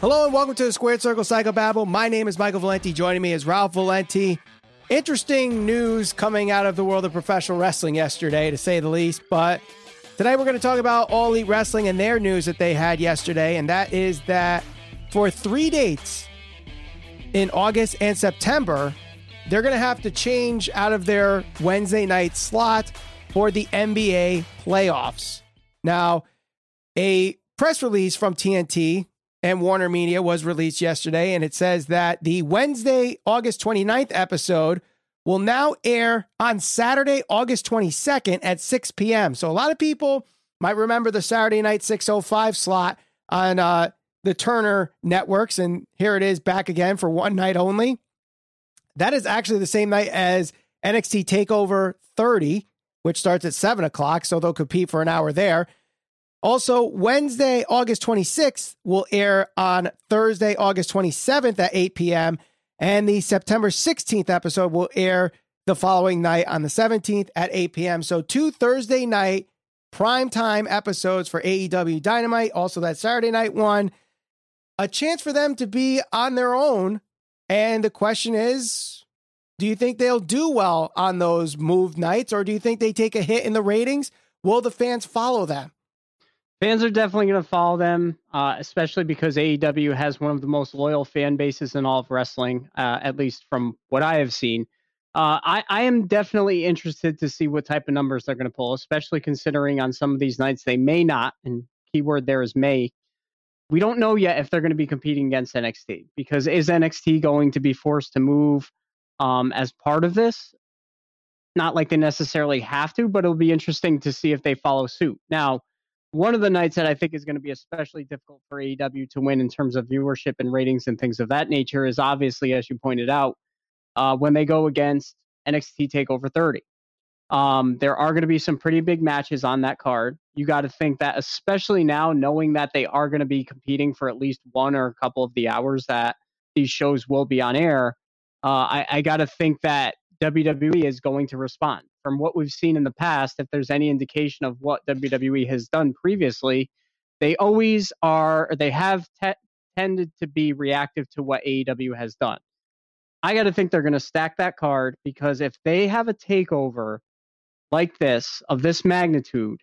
Hello and welcome to the Squared Circle Psychobabble. My name is Michael Valenti. Joining me is Ralph Valenti. Interesting news coming out of the world of professional wrestling yesterday, to say the least. But today we're going to talk about All Elite Wrestling and their news that they had yesterday. And that is that for three dates in August and September, they're going to have to change out of their Wednesday night slot for the NBA playoffs. Now, a press release from TNT and Warner Media was released yesterday, and it says that the Wednesday, August 29th episode will now air on Saturday, August 22nd at 6 p.m. So a lot of people might remember the Saturday night 605 slot on uh, the Turner networks, and here it is back again for one night only. That is actually the same night as NXT TakeOver 30, which starts at 7 o'clock, so they'll compete for an hour there. Also, Wednesday, August 26th will air on Thursday, August 27th at 8 p.m. And the September 16th episode will air the following night on the 17th at 8 p.m. So, two Thursday night prime time episodes for AEW Dynamite. Also, that Saturday night one. A chance for them to be on their own. And the question is do you think they'll do well on those move nights, or do you think they take a hit in the ratings? Will the fans follow them? Fans are definitely going to follow them, uh, especially because AEW has one of the most loyal fan bases in all of wrestling, uh, at least from what I have seen. Uh, I, I, am definitely interested to see what type of numbers they're going to pull, especially considering on some of these nights they may not, and keyword there is may. We don't know yet if they're going to be competing against NXT because is NXT going to be forced to move um, as part of this? Not like they necessarily have to, but it'll be interesting to see if they follow suit. Now, one of the nights that I think is going to be especially difficult for AEW to win in terms of viewership and ratings and things of that nature is obviously, as you pointed out, uh, when they go against NXT Takeover 30. Um, there are going to be some pretty big matches on that card. You got to think that, especially now, knowing that they are going to be competing for at least one or a couple of the hours that these shows will be on air. Uh, I, I got to think that WWE is going to respond. From what we've seen in the past, if there's any indication of what WWE has done previously, they always are, or they have te- tended to be reactive to what AEW has done. I got to think they're going to stack that card because if they have a takeover like this, of this magnitude,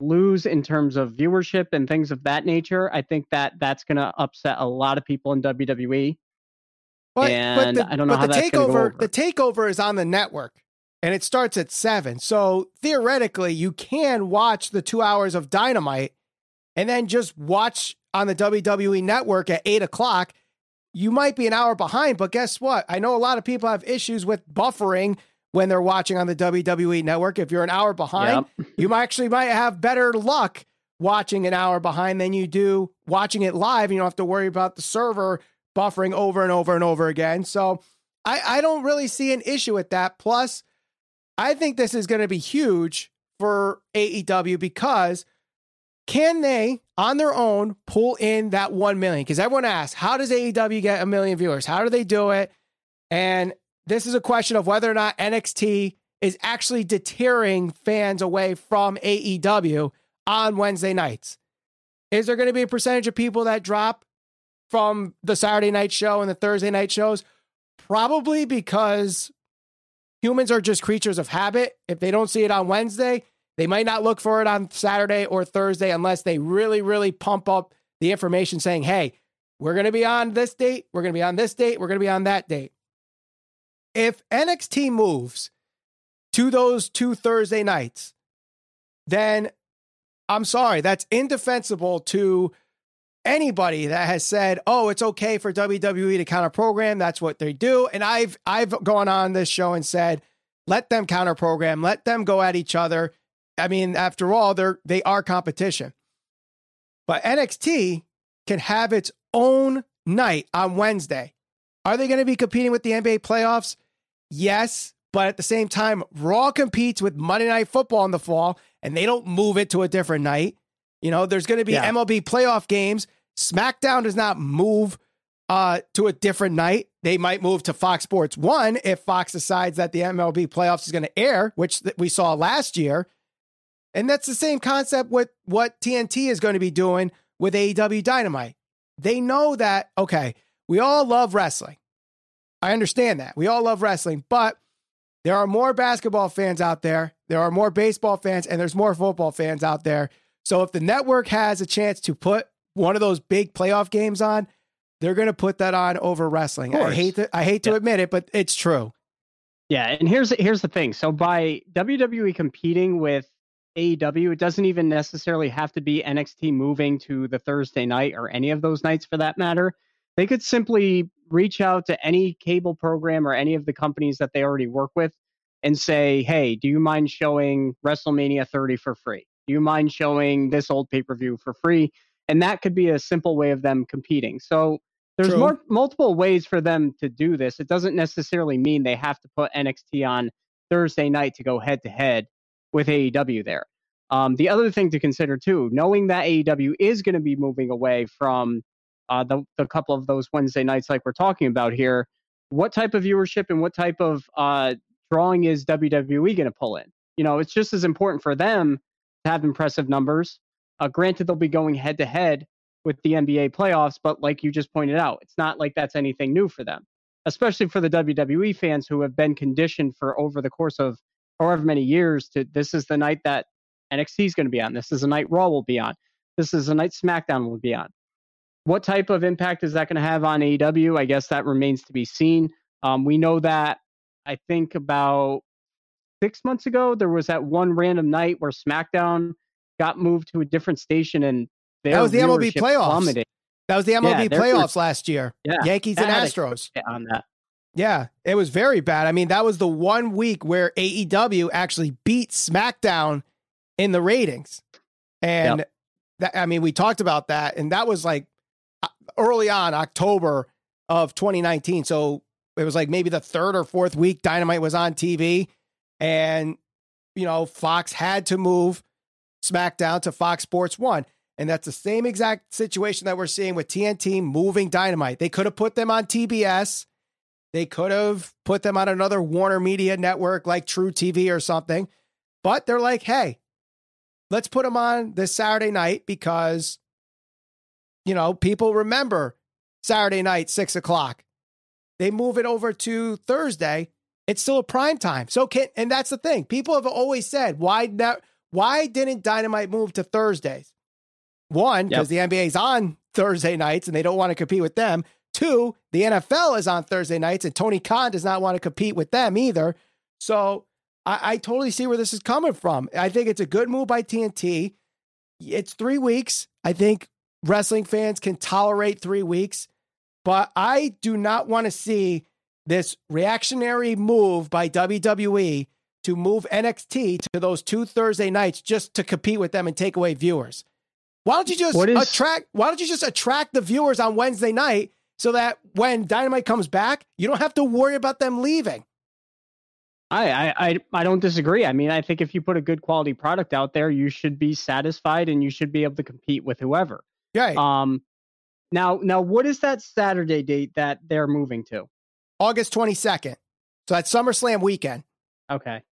lose in terms of viewership and things of that nature, I think that that's going to upset a lot of people in WWE. But, and but the, I don't know but the takeover the takeover is on the network and it starts at seven. So theoretically, you can watch the two hours of Dynamite and then just watch on the WWE network at eight o'clock. You might be an hour behind, but guess what? I know a lot of people have issues with buffering when they're watching on the WWE network. If you're an hour behind, yep. you might actually might have better luck watching an hour behind than you do watching it live. You don't have to worry about the server buffering over and over and over again. So I, I don't really see an issue with that. Plus, I think this is going to be huge for AEW because can they on their own pull in that 1 million? Because everyone asks, how does AEW get a million viewers? How do they do it? And this is a question of whether or not NXT is actually deterring fans away from AEW on Wednesday nights. Is there going to be a percentage of people that drop from the Saturday night show and the Thursday night shows? Probably because humans are just creatures of habit. If they don't see it on Wednesday, they might not look for it on Saturday or Thursday unless they really, really pump up the information saying, hey, we're going to be on this date, we're going to be on this date, we're going to be on that date. If NXT moves to those two Thursday nights, then I'm sorry, that's indefensible to anybody that has said, "Oh, it's okay for WWE to counter program. That's what they do." And I've I've gone on this show and said, "Let them counter program. Let them go at each other." I mean, after all, they're they are competition. But NXT can have its own night on Wednesday. Are they going to be competing with the NBA playoffs? Yes, but at the same time, Raw competes with Monday Night Football in the fall, and they don't move it to a different night. You know, there's going to be yeah. MLB playoff games. SmackDown does not move uh, to a different night. They might move to Fox Sports 1 if Fox decides that the MLB playoffs is going to air, which we saw last year. And that's the same concept with what TNT is going to be doing with AEW Dynamite. they know that, okay, we all love wrestling. I understand that. We all love wrestling, but there are more basketball fans out there, there are more baseball fans, and there's more football fans out there. So if the network has a chance to put one of those big playoff games on, they're going to put that on over wrestling. I hate to I hate to yeah. admit it, but it's true. Yeah, and here's here's the thing. So by WWE competing with AEW, it doesn't even necessarily have to be NXT moving to the Thursday night or any of those nights for that matter. They could simply reach out to any cable program or any of the companies that they already work with and say, "Hey, do you mind showing WrestleMania 30 for free? Do you mind showing this old pay-per-view for free?" And that could be a simple way of them competing. So there's more multiple ways for them to do this. It doesn't necessarily mean they have to put NXT on Thursday night to go head to head with AEW there. Um, the other thing to consider too, knowing that AEW is going to be moving away from uh, the, the couple of those Wednesday nights like we're talking about here, what type of viewership and what type of uh, drawing is WWE going to pull in? You know, it's just as important for them to have impressive numbers. Uh, granted, they'll be going head to head with the NBA playoffs. But like you just pointed out, it's not like that's anything new for them, especially for the WWE fans who have been conditioned for over the course of however many years to this is the night that NXT is going to be on. This is the night Raw will be on. This is the night SmackDown will be on. What type of impact is that going to have on AEW? I guess that remains to be seen. Um, we know that I think about six months ago, there was that one random night where SmackDown got moved to a different station and that was the MLB playoffs. Plummeted. That was the MLB yeah, playoffs last year. Yeah, Yankees and Astros. On that. Yeah, it was very bad. I mean, that was the one week where AEW actually beat SmackDown in the ratings. And yep. that, I mean, we talked about that, and that was like uh, early on, October of 2019. So it was like maybe the third or fourth week Dynamite was on TV. And, you know, Fox had to move SmackDown to Fox Sports One. And that's the same exact situation that we're seeing with TNT moving Dynamite. They could have put them on TBS. They could have put them on another Warner Media network like truTV or something. But they're like, hey, let's put them on this Saturday night because, you know, people remember Saturday night, six o'clock. They move it over to Thursday. It's still a prime time. So can and that's the thing. People have always said, why now why didn't Dynamite move to Thursdays? One, because yep. the NBA is on Thursday nights and they don't want to compete with them. Two, the NFL is on Thursday nights and Tony Khan does not want to compete with them either. So I, I totally see where this is coming from. I think it's a good move by TNT. It's three weeks. I think wrestling fans can tolerate three weeks, but I do not want to see this reactionary move by WWE to move NXT to those two Thursday nights just to compete with them and take away viewers. Why don't you just is, attract? Why don't you just attract the viewers on Wednesday night so that when Dynamite comes back, you don't have to worry about them leaving? I, I I don't disagree. I mean, I think if you put a good quality product out there, you should be satisfied and you should be able to compete with whoever. Right. Um. Now, now, what is that Saturday date that they're moving to? August twenty second. So that's SummerSlam weekend. Okay,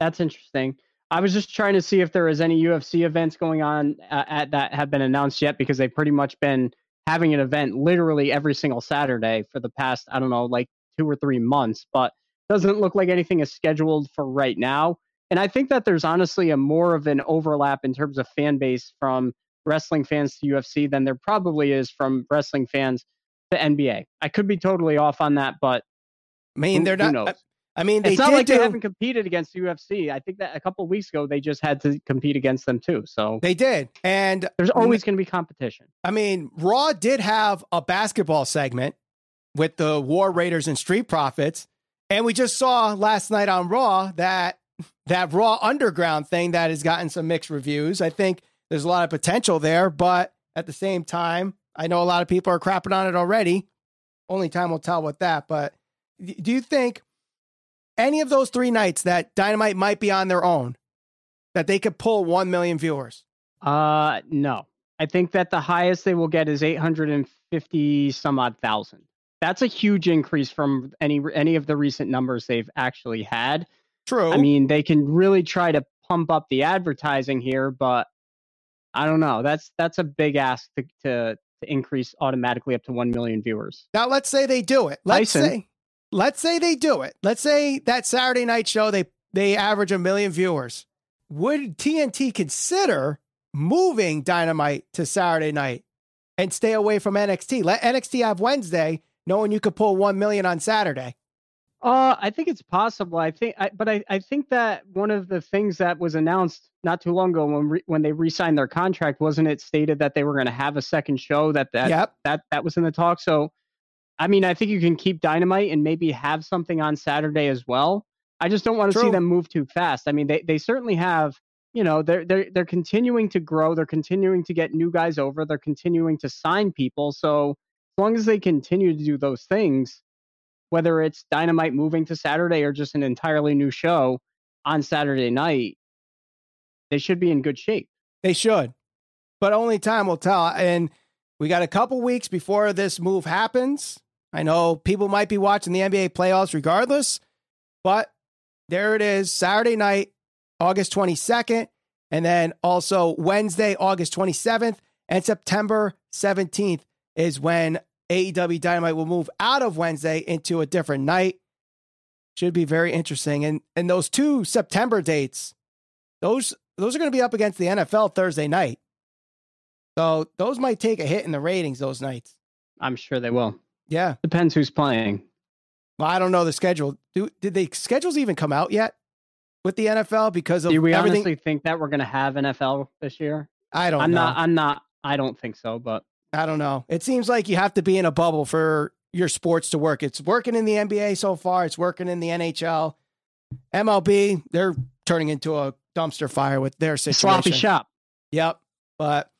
that's interesting. I was just trying to see if there is any UFC events going on uh, at that have been announced yet because they've pretty much been having an event literally every single Saturday for the past I don't know like two or three months, but doesn't look like anything is scheduled for right now. And I think that there's honestly a more of an overlap in terms of fan base from wrestling fans to UFC than there probably is from wrestling fans to NBA. I could be totally off on that, but I mean, they're not. I mean, it's not like do, they haven't competed against the UFC. I think that a couple weeks ago they just had to compete against them too. So they did, and there's always going to be competition. I mean, Raw did have a basketball segment with the War Raiders and Street Profits, and we just saw last night on Raw that that Raw Underground thing that has gotten some mixed reviews. I think there's a lot of potential there, but at the same time, I know a lot of people are crapping on it already. Only time will tell with that. But do you think any of those three nights that Dynamite might be on their own, that they could pull 1 million viewers? Uh, no. I think that the highest they will get is 850 some odd thousand. That's a huge increase from any any of the recent numbers they've actually had. True. I mean, they can really try to pump up the advertising here, but I don't know. That's that's a big ask to to to increase automatically up to 1 million viewers. Now, let's say they do it. Let's Tyson. say, let's say they do it. Let's say that Saturday night show, they, they average a million viewers. Would TNT consider moving Dynamite to Saturday night and stay away from NXT? Let NXT have Wednesday, knowing you could pull 1 million on Saturday. Uh, I think it's possible. I think, I, but I, I think that one of the things that was announced not too long ago when re, when they re-signed their contract wasn't it stated that they were going to have a second show that that yep. that that was in the talk. So, I mean, I think you can keep Dynamite and maybe have something on Saturday as well. I just don't want to see them move too fast. I mean, they they certainly have. You know, they're they're they're continuing to grow. They're continuing to get new guys over. They're continuing to sign people. So as long as they continue to do those things, whether it's Dynamite moving to Saturday or just an entirely new show on Saturday night, they should be in good shape. They should, but only time will tell. And we got a couple weeks before this move happens. I know people might be watching the NBA playoffs regardless, but there it is Saturday night, August 22nd, and then also Wednesday, August 27th, and September 17th is when AEW Dynamite will move out of Wednesday into a different night. Should be very interesting. And and those two September dates, those those are going to be up against the NFL Thursday night. So those might take a hit in the ratings those nights. I'm sure they will. Yeah. Depends who's playing. Well, I don't know the schedule. Do did the schedules even come out yet with the NFL because of Do we everything? honestly think that we're going to have NFL this year? I don't I'm know. not I'm not I don't think so, but I don't know. It seems like you have to be in a bubble for your sports to work. It's working in the NBA so far. It's working in the NHL. MLB, they're turning into a dumpster fire with their situation. Sloppy shop. Yep. But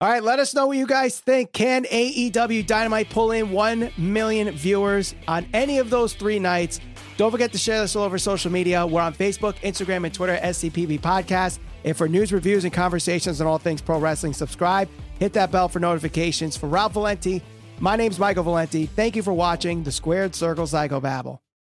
all right, let us know what you guys think. Can AEW Dynamite pull in 1 million viewers on any of those three nights? Don't forget to share this all over social media. We're on Facebook, Instagram, and Twitter, SCPV Podcast. And for news, reviews, and conversations on all things pro wrestling, subscribe Hit that bell for notifications. For Ralph Valenti, my name's Michael Valenti. Thank you for watching the Squared Circle Psychobabble.